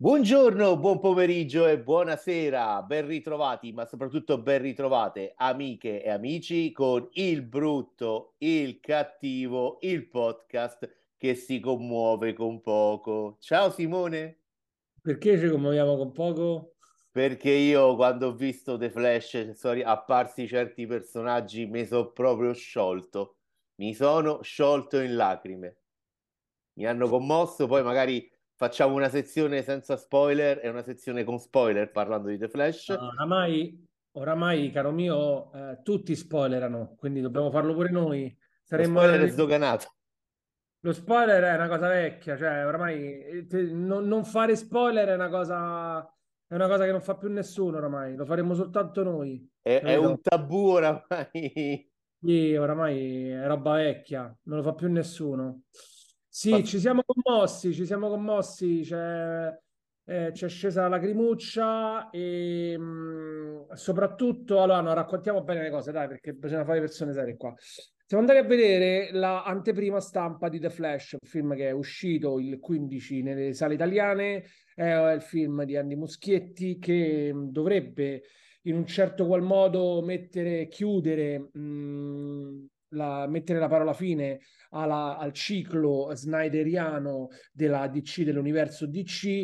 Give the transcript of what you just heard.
Buongiorno, buon pomeriggio e buonasera, ben ritrovati, ma soprattutto ben ritrovate amiche e amici con il brutto, il cattivo, il podcast che si commuove con poco. Ciao Simone. Perché ci commuoviamo con poco? Perché io quando ho visto The Flash sono apparsi certi personaggi mi sono proprio sciolto, mi sono sciolto in lacrime, mi hanno commosso, poi magari facciamo una sezione senza spoiler e una sezione con spoiler parlando di The Flash. No, oramai, oramai, caro mio, eh, tutti spoilerano, quindi dobbiamo farlo pure noi. Saremmo... Lo spoiler è sdoganato. Lo spoiler è una cosa vecchia, cioè oramai te, non, non, fare spoiler è una cosa, è una cosa che non fa più nessuno oramai, lo faremo soltanto noi. È, è un tabù oramai. Sì, oramai è roba vecchia, non lo fa più nessuno. Sì, ci siamo commossi, ci siamo commossi, c'è, eh, c'è scesa la lacrimuccia e mh, mm, soprattutto, allora no, raccontiamo bene le cose, dai, perché bisogna fare persone serie qua. Siamo andati a vedere l'anteprima stampa di The Flash, un film che è uscito il 15 nelle sale italiane, è il film di Andy Muschietti che mm, dovrebbe in un certo qual modo mettere, chiudere... Mh, mm, la, mettere la parola fine alla, al ciclo snyderiano della DC, dell'universo DC,